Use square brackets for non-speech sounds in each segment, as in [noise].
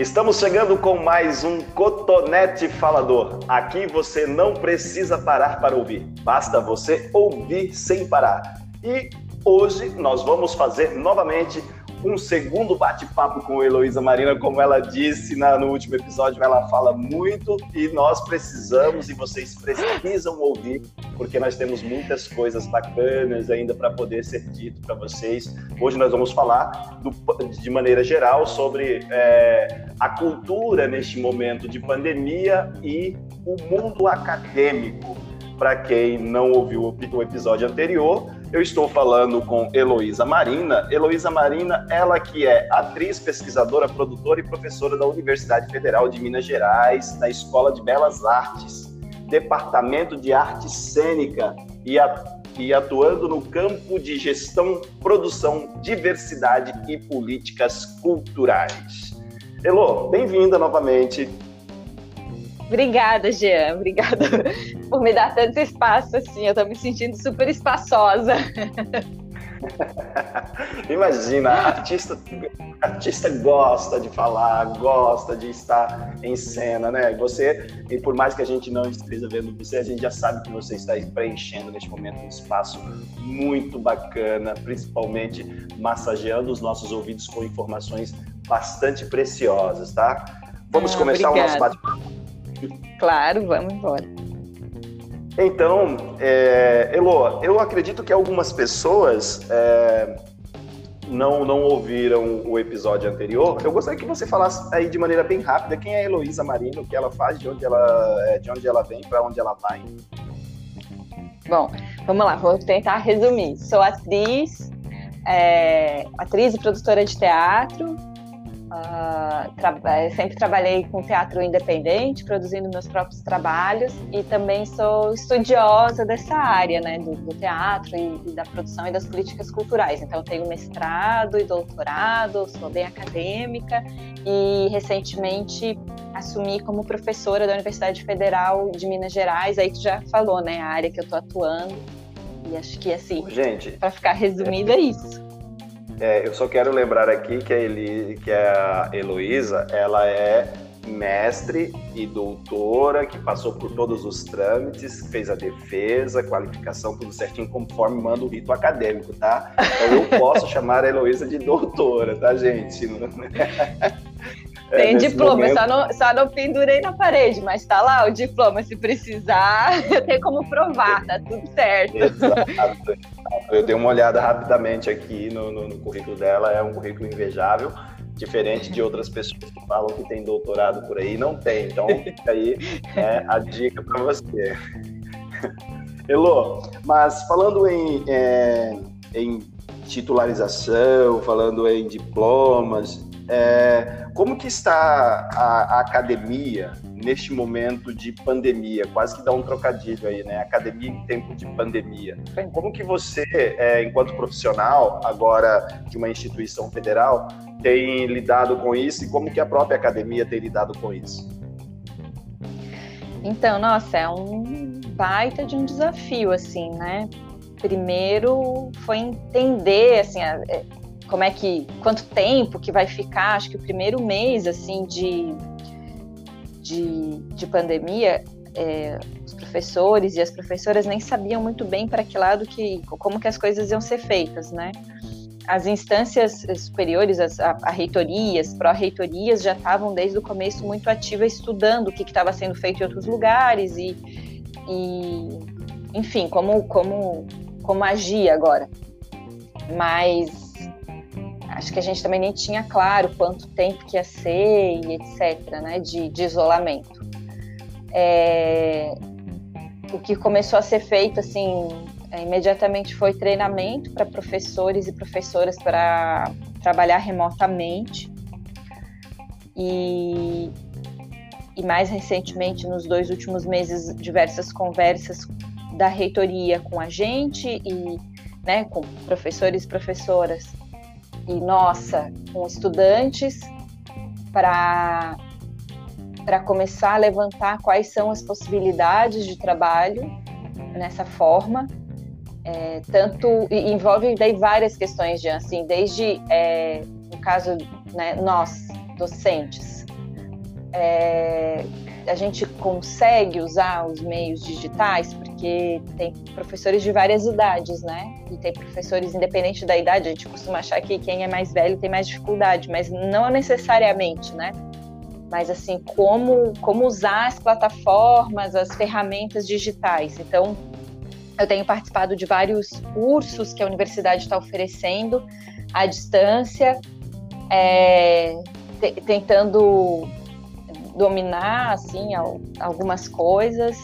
Estamos chegando com mais um Cotonete Falador. Aqui você não precisa parar para ouvir, basta você ouvir sem parar. E hoje nós vamos fazer novamente um segundo bate-papo com Heloísa Marina, como ela disse na, no último episódio, ela fala muito e nós precisamos e vocês precisam ouvir, porque nós temos muitas coisas bacanas ainda para poder ser dito para vocês. Hoje nós vamos falar do, de maneira geral sobre é, a cultura neste momento de pandemia e o mundo acadêmico. Para quem não ouviu o episódio anterior, eu estou falando com Heloísa Marina. Heloísa Marina, ela que é atriz, pesquisadora, produtora e professora da Universidade Federal de Minas Gerais, na Escola de Belas Artes, Departamento de Arte Cênica e, atuando no campo de gestão, produção, diversidade e políticas culturais. Elo, bem-vinda novamente Obrigada, Jean. Obrigada [laughs] por me dar tanto espaço assim. Eu estou me sentindo super espaçosa. [laughs] Imagina, artista, artista gosta de falar, gosta de estar em cena, né? Você, e por mais que a gente não esteja vendo você, a gente já sabe que você está preenchendo neste momento um espaço muito bacana, principalmente massageando os nossos ouvidos com informações bastante preciosas, tá? Vamos ah, começar obrigada. o nosso bate-papo. Claro, vamos embora. Então, é, Elo, eu acredito que algumas pessoas é, não, não ouviram o episódio anterior. Eu gostaria que você falasse aí de maneira bem rápida quem é a Heloísa Marino, o que ela faz, de onde ela, é, de onde ela vem, para onde ela vai. Bom, vamos lá, vou tentar resumir. Sou atriz, é, atriz e produtora de teatro, Uh, tra sempre trabalhei com teatro independente, produzindo meus próprios trabalhos e também sou estudiosa dessa área, né, do, do teatro e, e, da produção e das políticas culturais. Então, tenho mestrado e doutorado, sou bem acadêmica e recentemente assumi como professora da Universidade Federal de Minas Gerais. Aí tu já falou, né, a área que eu estou atuando. E acho que assim, para ficar resumido é isso. É, eu só quero lembrar aqui que a, Eli, que a Heloísa, ela é mestre e doutora, que passou por todos os trâmites, fez a defesa, qualificação, tudo certinho, conforme manda o rito acadêmico, tá? Então eu posso [laughs] chamar a Heloísa de doutora, tá, gente? [laughs] [laughs] É, Tem diploma, momento... só, não, só não pendurei na parede, mas tá lá o diploma. Se precisar, [laughs] eu tenho como provar, tá tudo certo. Exato. Eu dei uma olhada rapidamente aqui no, no, no currículo dela, é um currículo invejável, diferente de outras pessoas que falam que tem doutorado por aí, não tem. Então, fica aí é, a dica para você. Elô, mas falando em, é, em titularização, falando em diplomas, é, como que está a, a, academia neste momento de pandemia? Quase que dá um trocadilho aí, né? Academia em tempo de pandemia. Como que você, é, enquanto profissional, agora de uma instituição federal, tem lidado com isso e como que a própria academia tem lidado com isso? Então, nossa, é um baita de um desafio, assim, né? Primeiro foi entender, assim, é, como é que quanto tempo que vai ficar acho que o primeiro mês assim de de, de pandemia é, os professores e as professoras nem sabiam muito bem para que lado que como que as coisas iam ser feitas né as instâncias superiores, as, a, a reitorias, pró-reitorias já estavam desde o começo muito ativas estudando o que estava sendo feito em outros lugares e, e enfim, como, como, como agir agora. Mas acho que a gente também nem tinha claro quanto tempo que ia ser e etc, né, de, de isolamento. É, o que começou a ser feito, assim, é, imediatamente foi treinamento para professores e professoras para trabalhar remotamente. E, e mais recentemente, nos dois últimos meses, diversas conversas da reitoria com a gente e né, com professores e professoras e nossa, com estudantes para para começar a levantar quais são as possibilidades de trabalho nessa forma. É, tanto envolve daí várias questões de assim, desde é, no caso né, nós docentes, é, a gente consegue usar os meios digitais, porque tem professores de várias idades, né? E tem professores, independente da idade, a gente costuma achar que quem é mais velho tem mais dificuldade, mas não necessariamente, né? Mas assim, como, como usar as plataformas, as ferramentas digitais. Então, eu tenho participado de vários cursos que a universidade está oferecendo à distância, é, tentando dominar assim algumas coisas.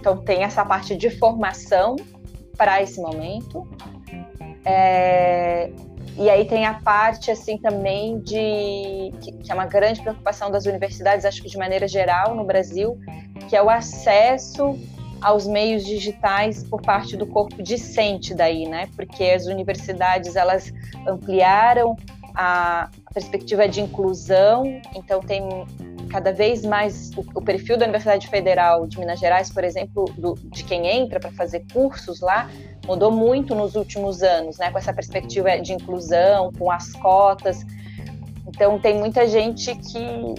então tem essa parte de formação para esse momento. É, e aí tem a parte assim também de que, é uma grande preocupação das universidades, acho que de maneira geral no Brasil, que é o acesso aos meios digitais por parte do corpo discente daí, né? Porque as universidades elas ampliaram a perspectiva de inclusão, então tem cada vez mais o, o perfil da Universidade Federal de Minas Gerais, por exemplo, do, de quem entra para fazer cursos lá, mudou muito nos últimos anos, né? Com essa perspectiva de inclusão, com as cotas. Então tem muita gente que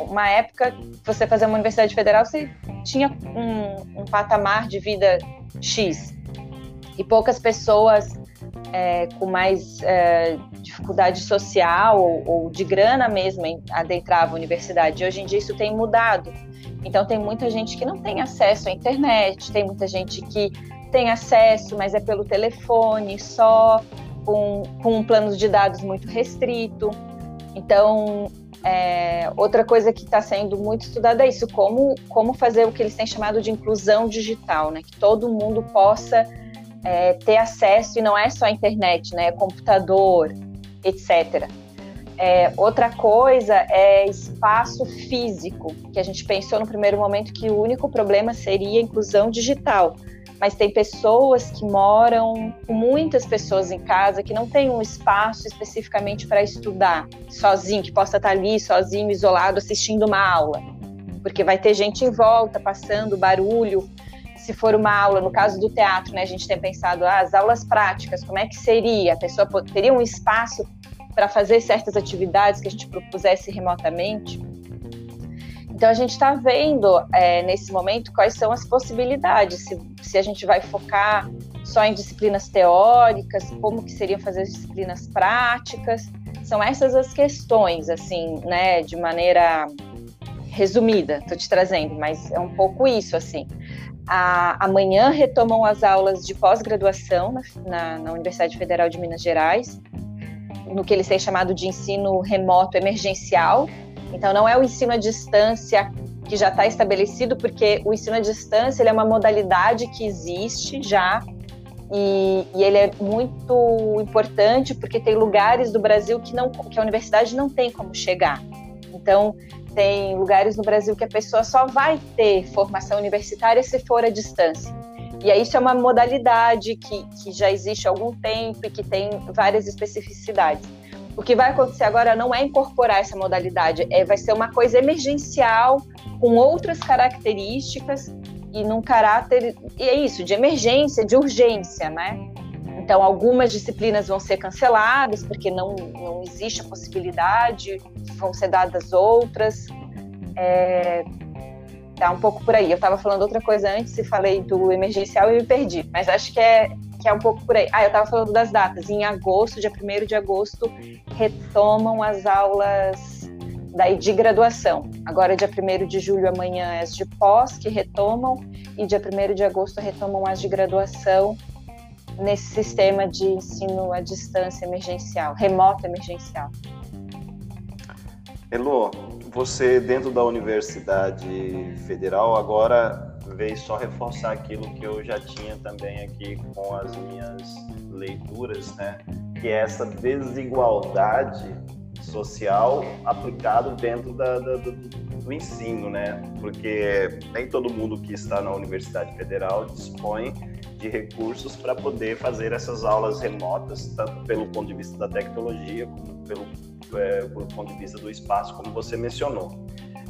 uma época você fazer uma universidade federal você tinha um, um patamar de vida x e poucas pessoas é, com mais é, dificuldade social ou, ou, de grana mesmo adentravam a universidade. E hoje em dia isso tem mudado. Então tem muita gente que não tem acesso à internet, tem muita gente que tem acesso, mas é pelo telefone só, com, com um plano de dados muito restrito. Então, é, outra coisa que está sendo muito estudada é isso, como, como fazer o que eles têm chamado de inclusão digital, né? Que todo mundo possa é, ter acesso e não é só a internet, né? Computador, etc. É, outra coisa é espaço físico, que a gente pensou no primeiro momento que o único problema seria a inclusão digital. Mas tem pessoas que moram com muitas pessoas em casa que não tem um espaço especificamente para estudar sozinho, que possa estar ali sozinho, isolado, assistindo uma aula. Porque vai ter gente em volta, passando, barulho, se for uma aula, no caso do teatro, né, a gente tem pensado ah, as aulas práticas, como é que seria? A pessoa teria um espaço para fazer certas atividades que a gente propusesse remotamente? Então a gente está vendo é, nesse momento quais são as possibilidades, se, se a gente vai focar só em disciplinas teóricas, como que seriam fazer as disciplinas práticas, são essas as questões, assim, né, de maneira resumida, estou te trazendo, mas é um pouco isso, assim. A, amanhã retomam as aulas de pós-graduação na, na, na, Universidade Federal de Minas Gerais, no que eles têm chamado de ensino remoto emergencial. Então, não é o ensino à distância que já está estabelecido, porque o ensino à distância é uma modalidade que existe já e, e, ele é muito importante porque tem lugares do Brasil que, não, que a universidade não tem como chegar. Então, tem lugares no Brasil que a pessoa só vai ter formação universitária se for à distância. E aí isso é uma modalidade que, que já existe há algum tempo e que tem várias especificidades. O que vai acontecer agora não é incorporar essa modalidade, é, vai ser uma coisa emergencial, com outras características e num caráter, e é isso, de emergência, de urgência, né? Então, algumas disciplinas vão ser canceladas, porque não, não existe a possibilidade, vão ser dadas outras. É, tá um pouco por aí. Eu estava falando outra coisa antes e falei do emergencial e me perdi, mas acho que é, que é um pouco por aí. Ah, eu estava falando das datas. Em agosto, dia 1 de agosto, retomam as aulas daí de graduação. Agora, dia 1 de julho, amanhã, as de pós que retomam, e dia 1 de agosto retomam as de graduação nesse sistema de ensino à distância emergencial, remoto emergencial. Elo, você dentro da Universidade Federal agora veio só reforçar aquilo que eu já tinha também aqui com as minhas leituras, né? Que é essa desigualdade social aplicado dentro da, da, do, do, ensino, né? Porque nem todo mundo que está na Universidade Federal dispõe de recursos para poder fazer essas aulas remotas, tanto pelo ponto de vista da tecnologia, como pelo, é, pelo ponto de vista do espaço, como você mencionou.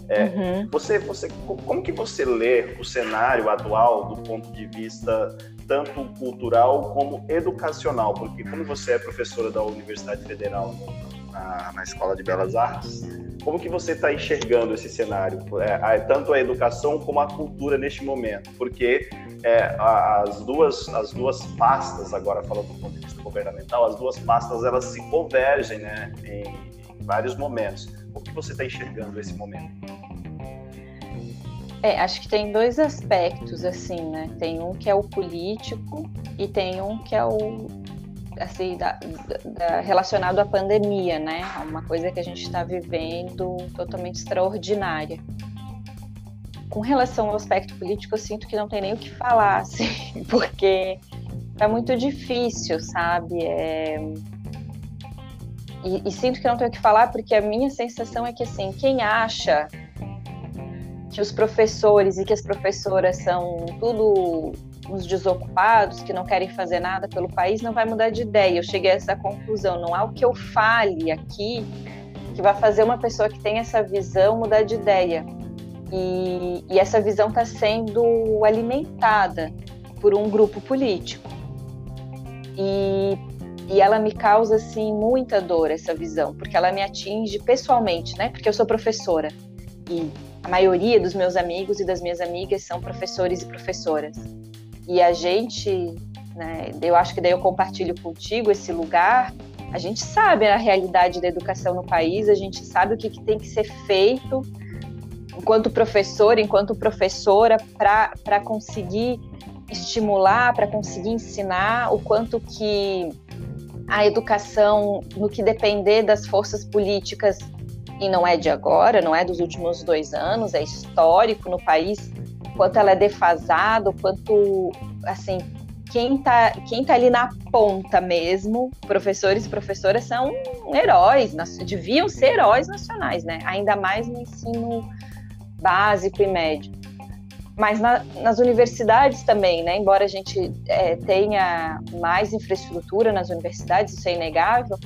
É, uhum. você, você, como que você lê o cenário atual do ponto de vista tanto cultural como educacional? Porque como você é professora da Universidade Federal no, na, na Escola de Belas Artes. Como que você está enxergando esse cenário, é, tanto a educação como a cultura neste momento? Porque é, as, duas, as duas pastas, agora falando do ponto de vista governamental, as duas pastas elas se convergem né, em, em vários momentos. Como que você está enxergando esse momento? É, acho que tem dois aspectos, assim, né? Tem um que é o político e tem um que é o assim, da, da, relacionado à pandemia, né? Uma coisa que a gente está vivendo totalmente extraordinária. Com relação ao aspecto político, eu sinto que não tem nem o que falar, [laughs] assim, porque tá muito difícil, sabe? É... E, e, sinto que não tenho o que falar porque a minha sensação é que, assim, quem acha que os professores e que as professoras são tudo uns desocupados que não querem fazer nada pelo país, não vai mudar de ideia. Eu cheguei a essa conclusão. Não há o que eu fale aqui que vai fazer uma pessoa que tem essa visão mudar de ideia. E, e essa visão está sendo alimentada por um grupo político. E, e ela me causa assim muita dor essa visão, porque ela me atinge pessoalmente, né? Porque eu sou professora e a maioria dos meus amigos e das minhas amigas são professores e professoras. E a gente, né, eu acho que daí eu compartilho contigo esse lugar. A gente sabe a realidade da educação no país, a gente sabe o que, que tem que ser feito enquanto professor, enquanto professora, para conseguir estimular, para conseguir ensinar o quanto que a educação, no que depender das forças políticas, e não é de agora, não é dos últimos dois anos, é histórico no país, quanto ela é defasada, o quanto, assim, quem tá, quem tá ali na ponta mesmo, professores e professoras são heróis, deviam ser heróis nacionais, né? Ainda mais no ensino básico e médio. Mas na, nas universidades também, né? Embora a gente é, tenha mais infraestrutura nas universidades, isso é inegável,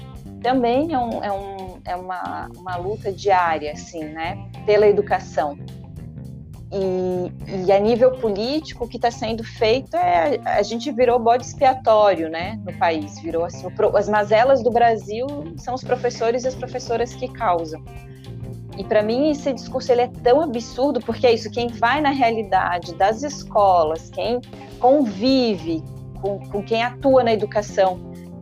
também é, um, é, um, é uma, uma luta diária, assim, né? Pela educação. E, e, a nível político, o que está sendo feito é a gente virou bode expiatório, né, no país. Virou assim, as mazelas do Brasil são os professores e as professoras que causam. E para mim esse discurso ele é tão absurdo porque é isso. Quem vai na realidade das escolas, quem convive com, com quem atua na educação,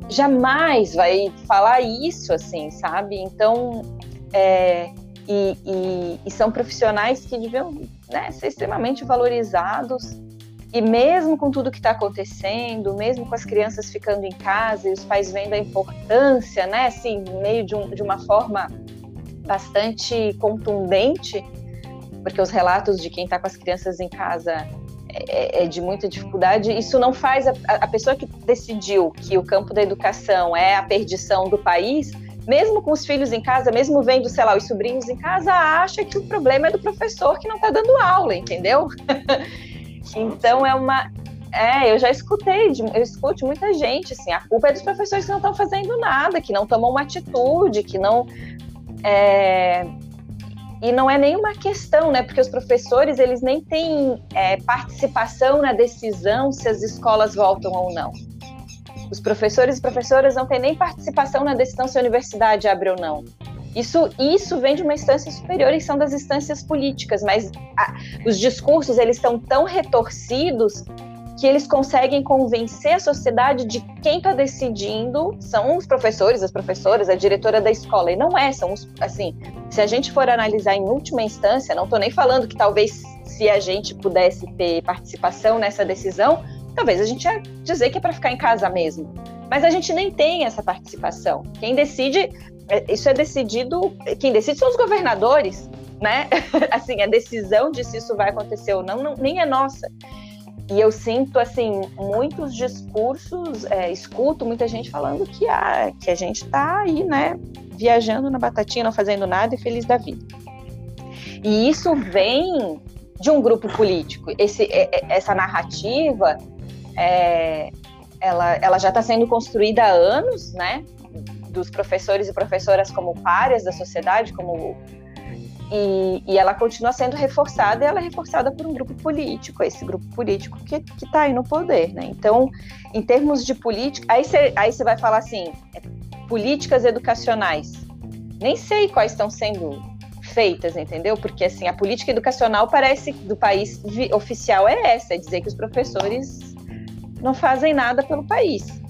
jamais vai falar isso, assim, sabe? Então é, e, e, e, são profissionais que deviam né, ser extremamente valorizados. E mesmo com tudo que está acontecendo, mesmo com as crianças ficando em casa e os pais vendo a importância, né, assim, meio de, um, de uma forma bastante contundente, porque os relatos de quem está com as crianças em casa é, é, de muita dificuldade. Isso não faz a, a pessoa que decidiu que o campo da educação é a perdição do país mesmo com os filhos em casa, mesmo vendo, sei lá, os sobrinhos em casa, acha que o problema é do professor que não está dando aula, entendeu? [laughs] então é uma. É, eu já escutei, eu escuto muita gente, assim, a culpa é dos professores que não estão fazendo nada, que não tomam uma atitude, que não. É, e não é nenhuma questão, né? Porque os professores eles nem têm é, participação na decisão se as escolas voltam ou não. Os professores e professoras não têm nem participação na decisão se a universidade abre ou não. Isso, isso vem de uma instância superior e são das instâncias políticas, mas a, os discursos eles estão tão retorcidos que eles conseguem convencer a sociedade de quem está decidindo são os professores, as professoras, a diretora da escola. E não é, são os, assim, se a gente for analisar em última instância, não estou nem falando que talvez se a gente pudesse ter participação nessa decisão, talvez a gente ia dizer que é para ficar em casa mesmo. Mas a gente nem tem essa participação. Quem decide, é, isso é decidido, quem decide são os governadores, né? [laughs] assim, a decisão de se isso vai acontecer ou não, não nem é nossa. E eu sinto, assim, muitos discursos, é, escuto muita gente falando que, ah, que a gente está aí, né, viajando na batatinha, não fazendo nada e feliz da vida. E isso vem de um grupo político. Esse, essa narrativa é, ela, ela já está sendo construída há anos, né? Dos professores e professoras como párias da sociedade, como e, e, ela continua sendo reforçada e ela é reforçada por um grupo político, esse grupo político que está aí no poder, né? Então, em termos de política, aí você aí vai falar assim, é, políticas educacionais. nem sei quais estão sendo feitas, entendeu? Porque assim, a política educacional parece do país oficial é essa, é dizer que os professores não fazem nada pelo país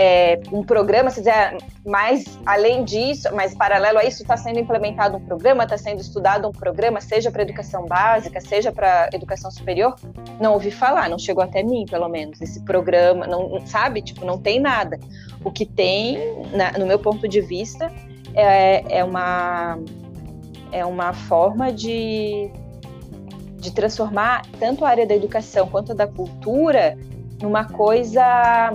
é, um programa, se dizer, mais além disso, mas paralelo a isso, está sendo implementado um programa, está sendo estudado um programa, seja para educação básica, seja para educação superior, não ouvi falar, não chegou até mim, pelo menos, esse programa, não sabe, tipo, não tem nada. O que tem, na, no meu ponto de vista, é, é uma é uma forma de de transformar tanto a área da educação quanto a da cultura numa coisa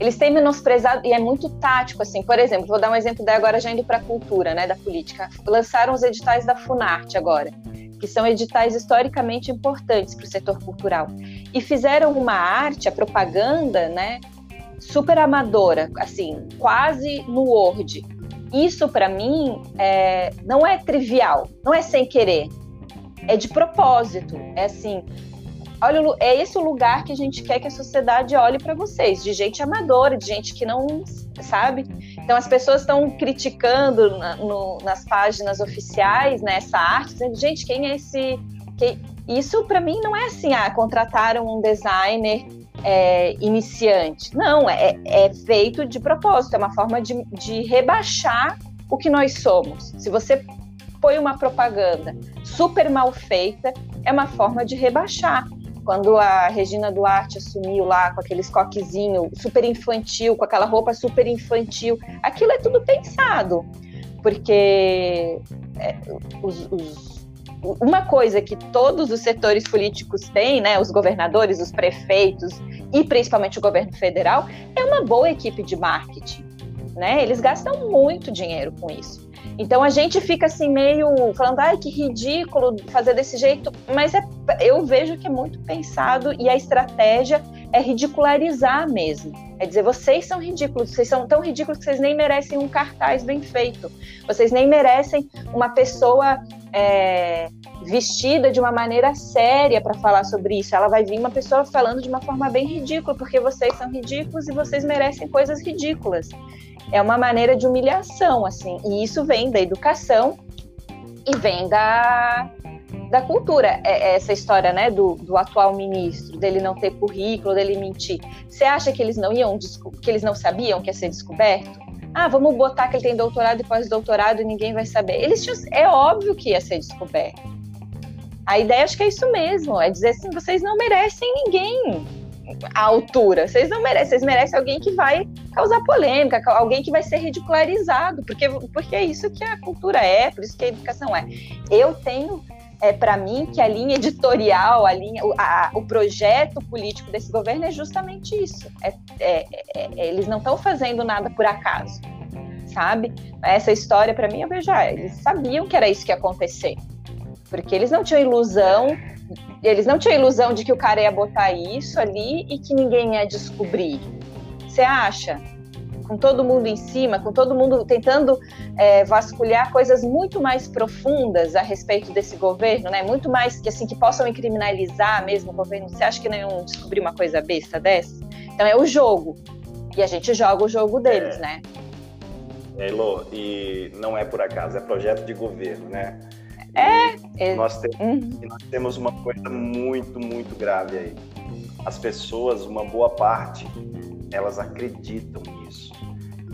eles têm menosprezado, e é muito tático, assim, por exemplo, vou dar um exemplo daí agora já indo para a cultura, né, da política. Lançaram os editais da Funarte agora, que são editais historicamente importantes para o setor cultural. E fizeram uma arte, a propaganda, né, super amadora, assim, quase no Word. Isso, para mim, é, não é trivial, não é sem querer, é de propósito. É assim, olha, é esse o lugar que a gente quer que a sociedade olhe para vocês, de gente amadora, de gente que não sabe. Então as pessoas estão criticando na, no, nas páginas oficiais né, essa arte, dizendo, gente, quem é esse. Quem... Isso para mim não é assim, ah, contrataram um designer é, iniciante. Não, é, é, feito de propósito, é uma forma de, de rebaixar o que nós somos. Se você põe uma propaganda super mal feita, é uma forma de rebaixar quando a Regina Duarte assumiu lá com aqueles coquezinho super infantil, com aquela roupa super infantil, aquilo é tudo pensado, porque é, os, os, uma coisa que todos os setores políticos têm, né, os governadores, os prefeitos e principalmente o governo federal, é uma boa equipe de marketing. Né? Eles gastam muito dinheiro com isso. Então a gente fica assim meio falando, ai que ridículo fazer desse jeito, mas é, eu vejo que é muito pensado e a estratégia é ridicularizar mesmo. É dizer, vocês são ridículos, vocês são tão ridículos que vocês nem merecem um cartaz bem feito, vocês nem merecem uma pessoa é, vestida de uma maneira séria para falar sobre isso. Ela vai vir uma pessoa falando de uma forma bem ridícula, porque vocês são ridículos e vocês merecem coisas ridículas é uma maneira de humilhação, assim, e isso vem da educação e vem da, da cultura. É, é essa história, né, do, do atual ministro, dele não ter currículo, dele mentir. Você acha que eles não iam, que eles não sabiam que ia ser descoberto? Ah, vamos botar que ele tem doutorado e pós-doutorado e ninguém vai saber. Eles tinham, é óbvio que ia ser descoberto. A ideia acho que é isso mesmo, é dizer assim, vocês não merecem ninguém à altura. Vocês não merecem, vocês merecem alguém que vai causar polêmica, alguém que vai ser ridicularizado, porque, porque é isso que a cultura é, por isso que a educação é. Eu tenho é, para mim que a linha editorial, a linha, a, o projeto político desse governo é justamente isso. É, é, é, é eles não estão fazendo nada por acaso, sabe? Essa história, para mim, eu vejo, ah, eles sabiam que era isso que ia acontecer, porque eles não tinham ilusão eles não tinham ilusão de que o cara ia botar isso ali e que ninguém ia descobrir. Você acha? Com todo mundo em cima, com todo mundo tentando é, vasculhar coisas muito mais profundas a respeito desse governo, né? Muito mais que assim que possam criminalizar mesmo o governo. Você acha que não descobrir uma coisa besta dessa? Então é o jogo. E a gente joga o jogo deles, é. né? É, Elô, e não é por acaso, é projeto de governo, né? É. Nós, te uhum. nós temos uma coisa muito, muito grave aí. As pessoas, uma boa parte, elas acreditam nisso.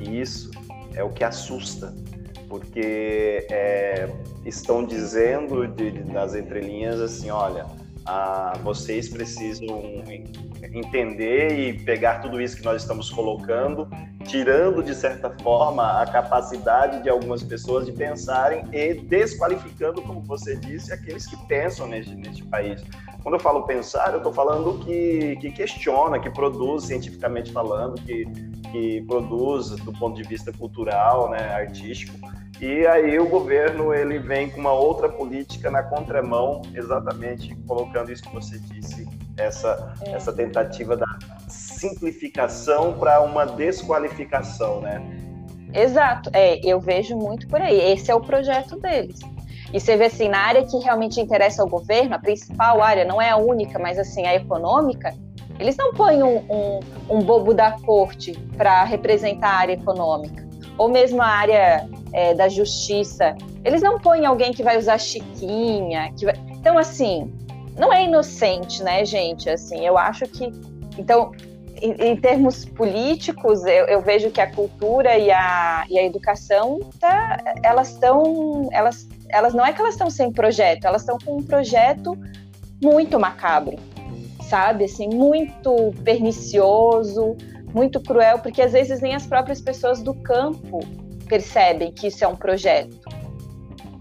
E isso é o que assusta, porque é, estão dizendo de, de, nas entrelinhas assim, olha, ah, vocês precisam entender e pegar tudo isso que nós estamos colocando, tirando de certa forma a capacidade de algumas pessoas de pensarem e desqualificando, como você disse, aqueles que pensam neste, neste país. Quando eu falo pensar, eu estou falando que, que questiona, que produz cientificamente falando, que, que produz do ponto de vista cultural, né, artístico. E aí o governo ele vem com uma outra política na contramão, exatamente colocando isso que você disse, essa, é. essa tentativa da simplificação para uma desqualificação, né? Exato, é, eu vejo muito por aí. Esse é o projeto deles. E você vê assim, na área que realmente interessa ao governo, a principal área, não é a única, mas assim, a econômica, eles não põem um, um, um bobo da corte para representar a área econômica ou mesmo a área é, da justiça, eles não põem alguém que vai usar chiquinha, que vai... então assim, não é inocente, né, gente? Assim, eu acho que então em, em termos políticos, eu, eu, vejo que a cultura e a, e a educação tá, elas estão elas elas não é que elas estão sem projeto, elas estão com um projeto muito macabro, sabe? Assim, muito pernicioso, muito cruel, porque às vezes nem as próprias pessoas do campo percebem que isso é um projeto.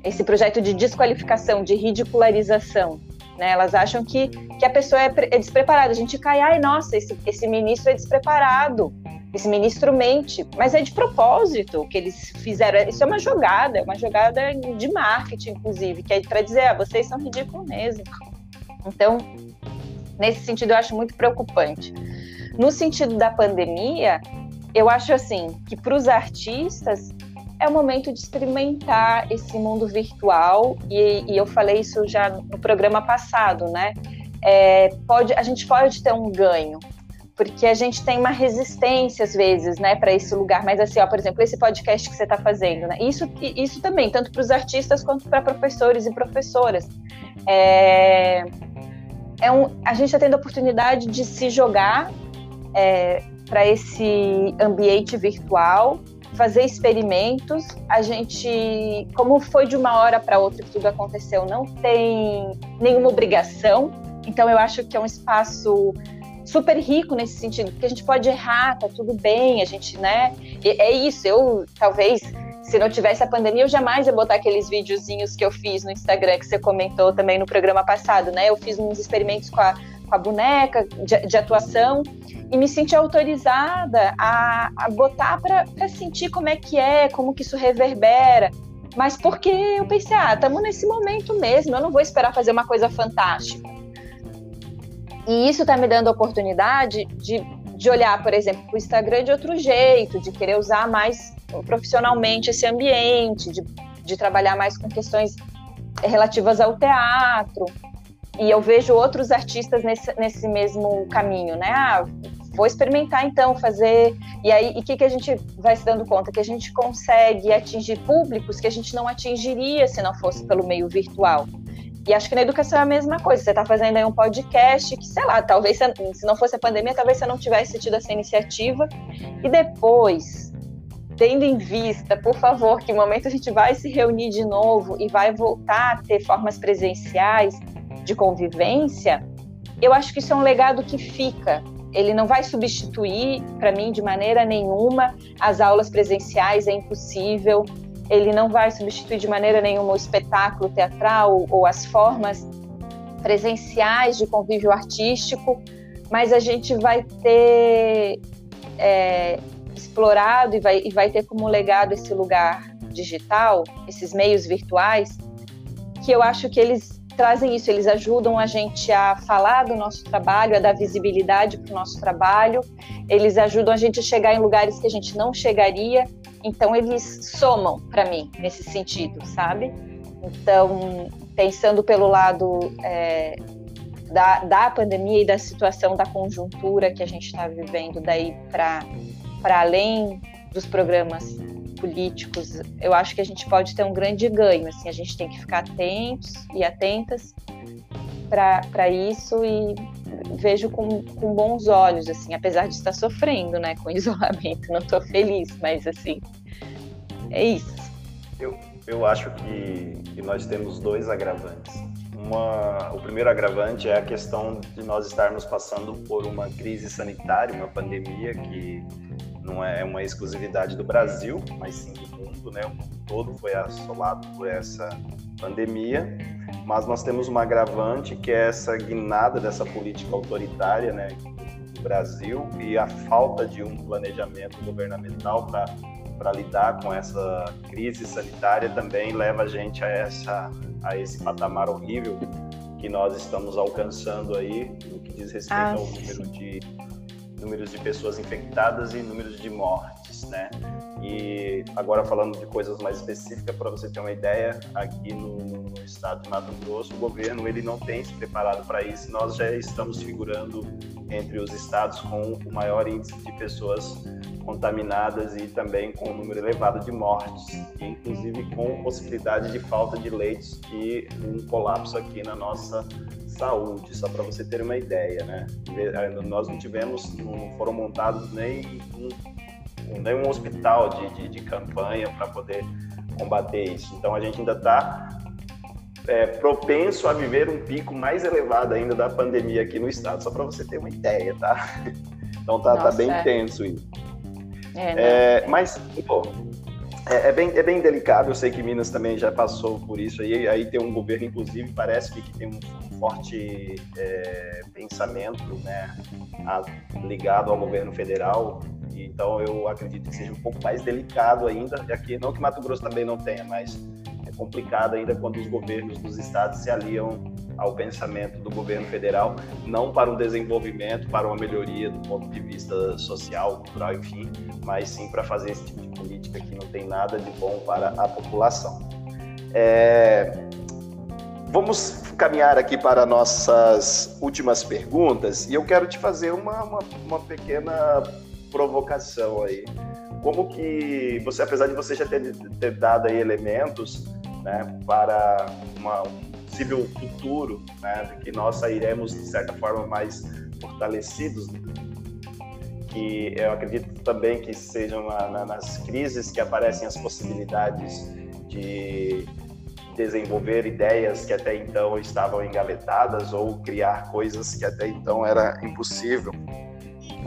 Esse projeto de desqualificação, de ridicularização. Né? Elas acham que, que a pessoa é, é despreparada. A gente cai, ai, nossa, esse, esse ministro é despreparado, esse ministro mente. Mas é de propósito que eles fizeram. Isso é uma jogada, é uma jogada de marketing, inclusive, que é para dizer, ah, vocês são ridículos mesmo. Então, nesse sentido, eu acho muito preocupante. No sentido da pandemia, eu acho assim que para os artistas é o momento de experimentar esse mundo virtual e, e eu falei isso já no programa passado, né? É, pode, a gente pode ter um ganho porque a gente tem uma resistência às vezes, né, para esse lugar. Mas assim, ó, por exemplo, esse podcast que você está fazendo, né? Isso, isso também, tanto para os artistas quanto para professores e professoras. É, é um, a gente está tendo a oportunidade de se jogar é, para esse ambiente virtual, fazer experimentos. A gente, como foi de uma hora para outra que tudo aconteceu, não tem nenhuma obrigação. Então eu acho que é um espaço super rico nesse sentido, porque a gente pode errar, tá tudo bem, a gente, né? é isso, eu talvez se não tivesse a pandemia, eu jamais ia botar aqueles videozinhos que eu fiz no Instagram, que você comentou também no programa passado, né? Eu fiz uns experimentos com a, com a boneca de, de atuação e me senti autorizada a, a botar para sentir como é que é, como que isso reverbera. Mas porque eu pensei, ah, estamos nesse momento mesmo, eu não vou esperar fazer uma coisa fantástica. E isso está me dando a oportunidade de, de olhar, por exemplo, o Instagram de outro jeito, de querer usar mais profissionalmente esse ambiente, de, de trabalhar mais com questões relativas ao teatro. E eu vejo outros artistas nesse, nesse mesmo caminho, né? Ah, vou experimentar então fazer. E aí, o que, que a gente vai se dando conta? Que a gente consegue atingir públicos que a gente não atingiria se não fosse pelo meio virtual. E acho que na educação é a mesma coisa. Você está fazendo aí um podcast que, sei lá, talvez se não fosse a pandemia, talvez você não tivesse tido essa iniciativa. E depois, tendo em vista, por favor, que momento a gente vai se reunir de novo e vai voltar a ter formas presenciais de convivência, eu acho que isso é um legado que fica. Ele não vai substituir, para mim, de maneira nenhuma, as aulas presenciais, é impossível ele não vai substituir de maneira nenhuma o espetáculo teatral ou as formas presenciais de convívio artístico, mas a gente vai ter é, explorado e vai, e vai ter como legado esse lugar digital, esses meios virtuais, que eu acho que eles trazem isso, eles ajudam a gente a falar do nosso trabalho, a dar visibilidade para o nosso trabalho, eles ajudam a gente a chegar em lugares que a gente não chegaria então eles somam para mim nesse sentido, sabe? Então, pensando pelo lado é, da, da pandemia e da situação da conjuntura que a gente está vivendo daí para além dos programas políticos, eu acho que a gente pode ter um grande ganho. Assim, a gente tem que ficar atentos e atentas para isso e vejo com, com bons olhos, assim, apesar de estar sofrendo, né, com [laughs] isolamento. Não estou feliz, mas assim, é isso. Eu, eu acho que, que nós temos dois agravantes. Uma, o primeiro agravante é a questão de nós estarmos passando por uma crise sanitária, uma pandemia que não é uma exclusividade do Brasil, mas sim do mundo, né? O mundo todo foi assolado por essa pandemia mas nós temos uma agravante que é essa guinada dessa política autoritária né, do Brasil e a falta de um planejamento governamental para lidar com essa crise sanitária também leva a gente a, essa, a esse patamar horrível que nós estamos alcançando aí no que diz respeito ah, ao número de números de pessoas infectadas e números de mortes, né? E agora falando de coisas mais específicas, para você ter uma ideia, aqui no, estado de Mato Grosso, o governo ele não tem se preparado para isso. Nós já estamos figurando entre os estados com o maior índice de pessoas contaminadas e também com um número elevado de mortes, inclusive com possibilidade de falta de leitos e um colapso aqui na nossa saúde, só para você ter uma ideia, né? Nós não tivemos, não foram montados nem um, nem um hospital de, de, de campanha para poder combater isso. Então a gente ainda está é, propenso a viver um pico mais elevado ainda da pandemia aqui no estado, só para você ter uma ideia, tá? [laughs] Então tá, tá bem é. tenso isso. É, é, mas, pô, é, é, bem, é bem delicado, eu sei que Minas também já passou por isso aí, aí tem um governo, inclusive, parece que tem um forte é, pensamento né, a, ligado ao governo federal, então eu acredito que seja um pouco mais delicado ainda, aqui, não que Mato Grosso também não tenha, mas complicado ainda quando os governos dos estados se aliam ao pensamento do governo federal, não para um desenvolvimento, para uma melhoria do ponto de vista social, cultural, enfim, mas sim para fazer esse tipo de política que não tem nada de bom para a população. É... Vamos caminhar aqui para nossas últimas perguntas e eu quero te fazer uma, uma, uma pequena provocação aí. Como que você, apesar de você já ter, ter dado aí elementos né, para uma, possível futuro, né, que nós sairemos de certa forma mais fortalecidos, que eu acredito também que sejam na, na, nas crises que aparecem as possibilidades de desenvolver ideias que até então estavam engavetadas ou criar coisas que até então era impossível.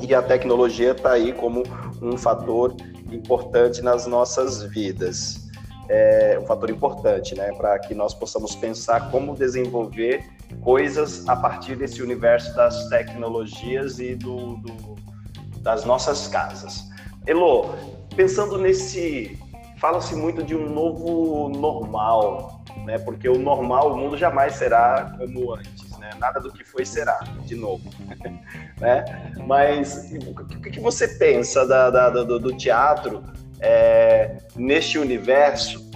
E a tecnologia está aí como um fator importante nas nossas vidas é um fator importante, né, para que nós possamos pensar como desenvolver coisas a partir desse universo das tecnologias e do, do das nossas casas. Elo, pensando nesse, fala-se muito de um novo normal, né, porque o normal, o mundo jamais será como antes, né, nada do que foi será, de novo, [laughs] né, mas o que, que você pensa da, da, do, do teatro é, neste universo,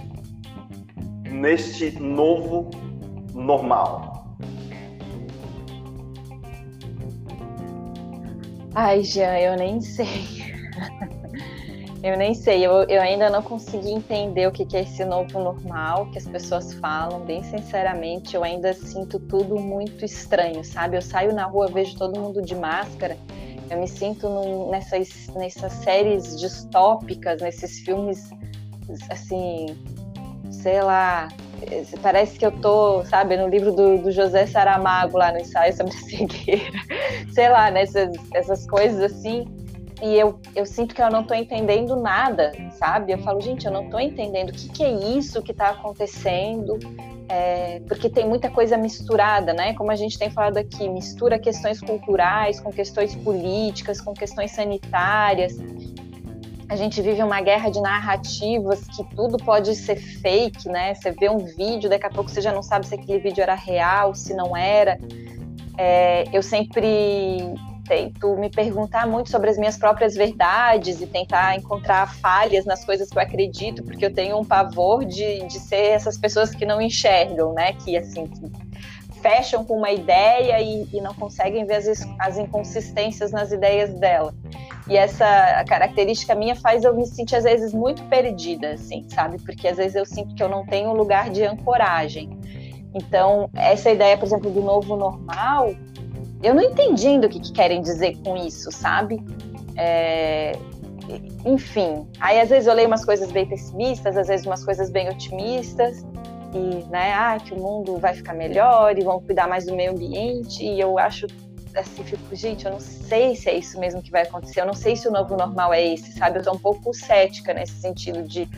neste novo normal? Ai, Jean, eu nem sei. [laughs] eu nem sei, eu, eu ainda não consegui entender o que, que é esse novo normal que as pessoas falam. Bem sinceramente, eu ainda sinto tudo muito estranho, sabe? Eu saio na rua, vejo todo mundo de máscara eu me sinto num, nessas, nessas séries distópicas, nesses filmes, assim, sei lá, parece que eu tô, sabe, no livro do, do José Saramago, lá no ensaio sobre cegueira, [laughs] sei lá, nessas essas coisas assim, e eu, eu sinto que eu não tô entendendo nada, sabe? Eu falo, gente, eu não tô entendendo o que, que é isso que tá acontecendo, é, porque tem muita coisa misturada, né? Como a gente tem falado aqui, mistura questões culturais com questões políticas, com questões sanitárias. A gente vive uma guerra de narrativas que tudo pode ser fake, né? Você vê um vídeo, daqui a pouco você já não sabe se aquele vídeo era real, se não era. É, eu sempre tento me perguntar muito sobre as minhas próprias verdades e tentar encontrar falhas nas coisas que eu acredito, porque eu tenho um pavor de, de ser essas pessoas que não enxergam, né? Que assim que fecham com uma ideia e, e não conseguem ver as, as inconsistências nas ideias dela. E essa característica minha faz eu me sentir às vezes muito perdida, assim, sabe? Porque às vezes eu sinto que eu não tenho um lugar de ancoragem. Então, essa ideia, por exemplo, do novo normal, eu não entendi o que, que querem dizer com isso, sabe? É, enfim, aí às vezes eu leio umas coisas bem pessimistas, às vezes umas coisas bem otimistas, e, né, ah, que o mundo vai ficar melhor e vão cuidar mais do meio ambiente, e eu acho assim, fico, gente, eu não sei se é isso mesmo que vai acontecer, eu não sei se o novo normal é esse, sabe? Eu tô um pouco cética nesse sentido de,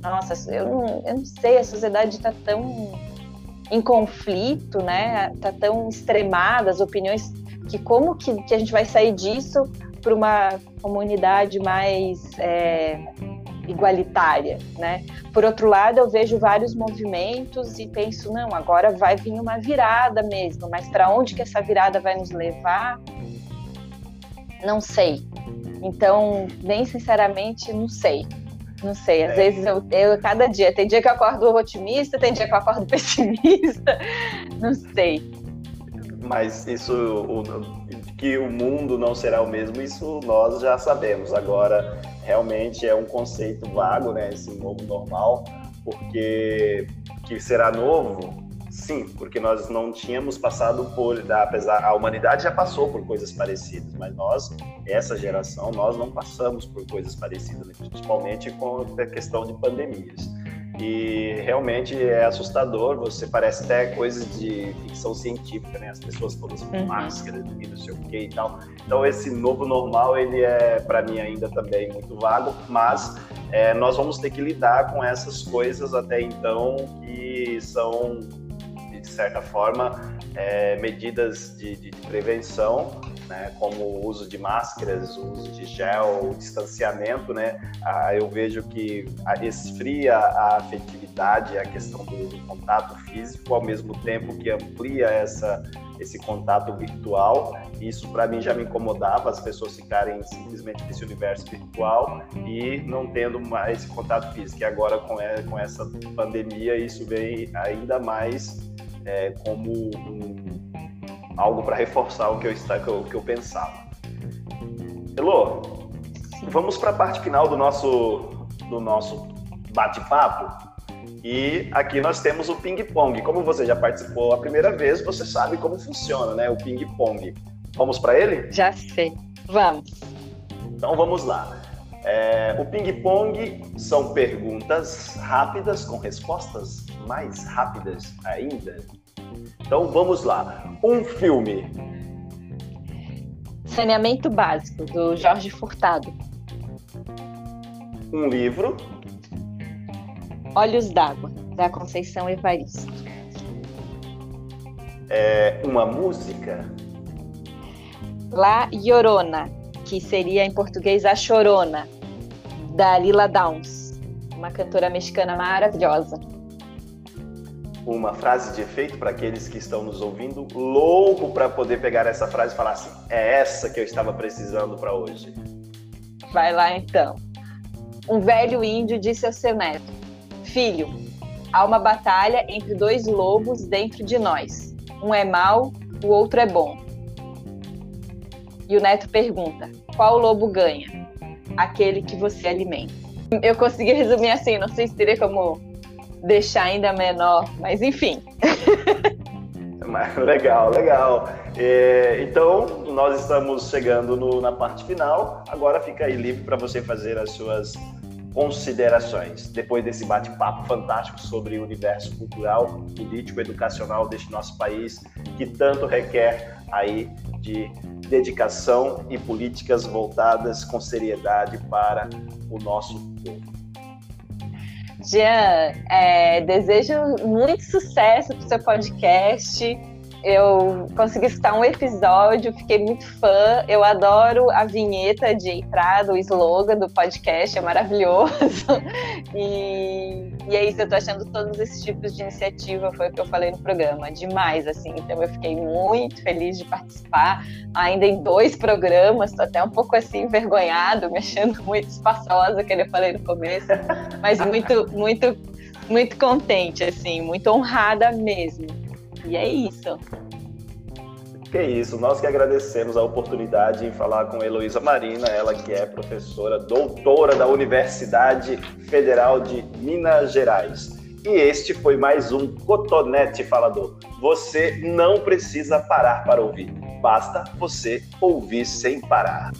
nossa, eu não, eu não sei, a sociedade tá tão em conflito, né? Tá tão extremada as opiniões que como que, que a gente vai sair disso para uma comunidade mais é, igualitária, né? Por outro lado, eu vejo vários movimentos e penso, não, agora vai vir uma virada mesmo, mas para onde que essa virada vai nos levar? Não sei. Então, bem sinceramente, não sei. Não sei, às é. vezes eu, eu, cada dia, tem dia que eu acordo otimista, tem dia que eu acordo [laughs] pessimista, não sei. Mas isso, o, que o mundo não será o mesmo, isso nós já sabemos. Agora, realmente é um conceito vago, né, esse novo normal, porque que será novo, Sim, porque nós não tínhamos passado por, apesar a humanidade já passou por coisas parecidas, mas nós, essa geração, nós não passamos por coisas parecidas, principalmente com a questão de pandemias. E realmente é assustador, você parece até coisas de ficção científica, né? As pessoas todas com uhum. máscara e não sei o que e tal. Então esse novo normal, ele é para mim ainda também muito vago, mas é, nós vamos ter que lidar com essas coisas até então que são certa forma, é, medidas de, de, prevenção, né, como o uso de máscaras, o uso de gel, o distanciamento, né, ah, eu vejo que esfria a afetividade, a questão do, do contato físico, ao mesmo tempo que amplia essa esse contato virtual. Isso para mim já me incomodava, as pessoas ficarem simplesmente nesse universo virtual e não tendo mais esse contato físico. E agora com, com essa pandemia isso vem ainda mais é, como um, algo para reforçar o que eu, que eu, que eu pensava. Elô, vamos para a parte final do nosso, do nosso bate-papo. E aqui nós temos o ping-pong. Como você já participou a primeira vez, você sabe como funciona, né? O ping-pong. Vamos para ele? Já sei. Vamos. Então vamos lá. É, o ping-pong são perguntas rápidas com respostas mais rápidas ainda. Então vamos lá. Um filme. Saneamento Básico, do Jorge Furtado. Um livro. Olhos d'Água, da Conceição Evaristo. É, uma música. La Llorona, que seria em português A Chorona, da Lila Downs, uma cantora mexicana maravilhosa uma frase de efeito para aqueles que estão nos ouvindo, louco para poder pegar essa frase e falar assim: é essa que eu estava precisando para hoje. Vai lá então. Um velho índio disse ao seu neto: Filho, há uma batalha entre dois lobos dentro de nós. Um é mau, o outro é bom. E o neto pergunta: Qual lobo ganha? Aquele que você alimenta. Eu consegui resumir assim, não sei se teria como deixar ainda menor, mas enfim. [laughs] legal, legal. É, então, nós estamos chegando no, na parte final. Agora fica aí livre para você fazer as suas considerações depois desse bate-papo fantástico sobre o universo cultural, político, educacional deste nosso país, que tanto requer aí de dedicação e políticas voltadas com seriedade para o nosso povo. Jean, é, desejo muito sucesso para o seu podcast. Eu consegui escutar um episódio, fiquei muito fã. Eu adoro a vinheta de entrada, o slogan do podcast, é maravilhoso. [laughs] E, e é isso, eu tô achando todos esses tipos de iniciativa, foi o que eu falei no programa, demais, assim. Então eu fiquei muito feliz de participar, ainda em dois programas, tô até um pouco assim, envergonhado, me achando muito espaçosa, que eu falei no começo, mas muito, muito, muito contente, assim, muito honrada mesmo. E é isso. Que isso, nós que agradecemos a oportunidade em falar com Heloísa Marina, ela que é professora doutora da Universidade Federal de Minas Gerais. E este foi mais um Cotonete Falador. Você não precisa parar para ouvir, basta você ouvir sem parar.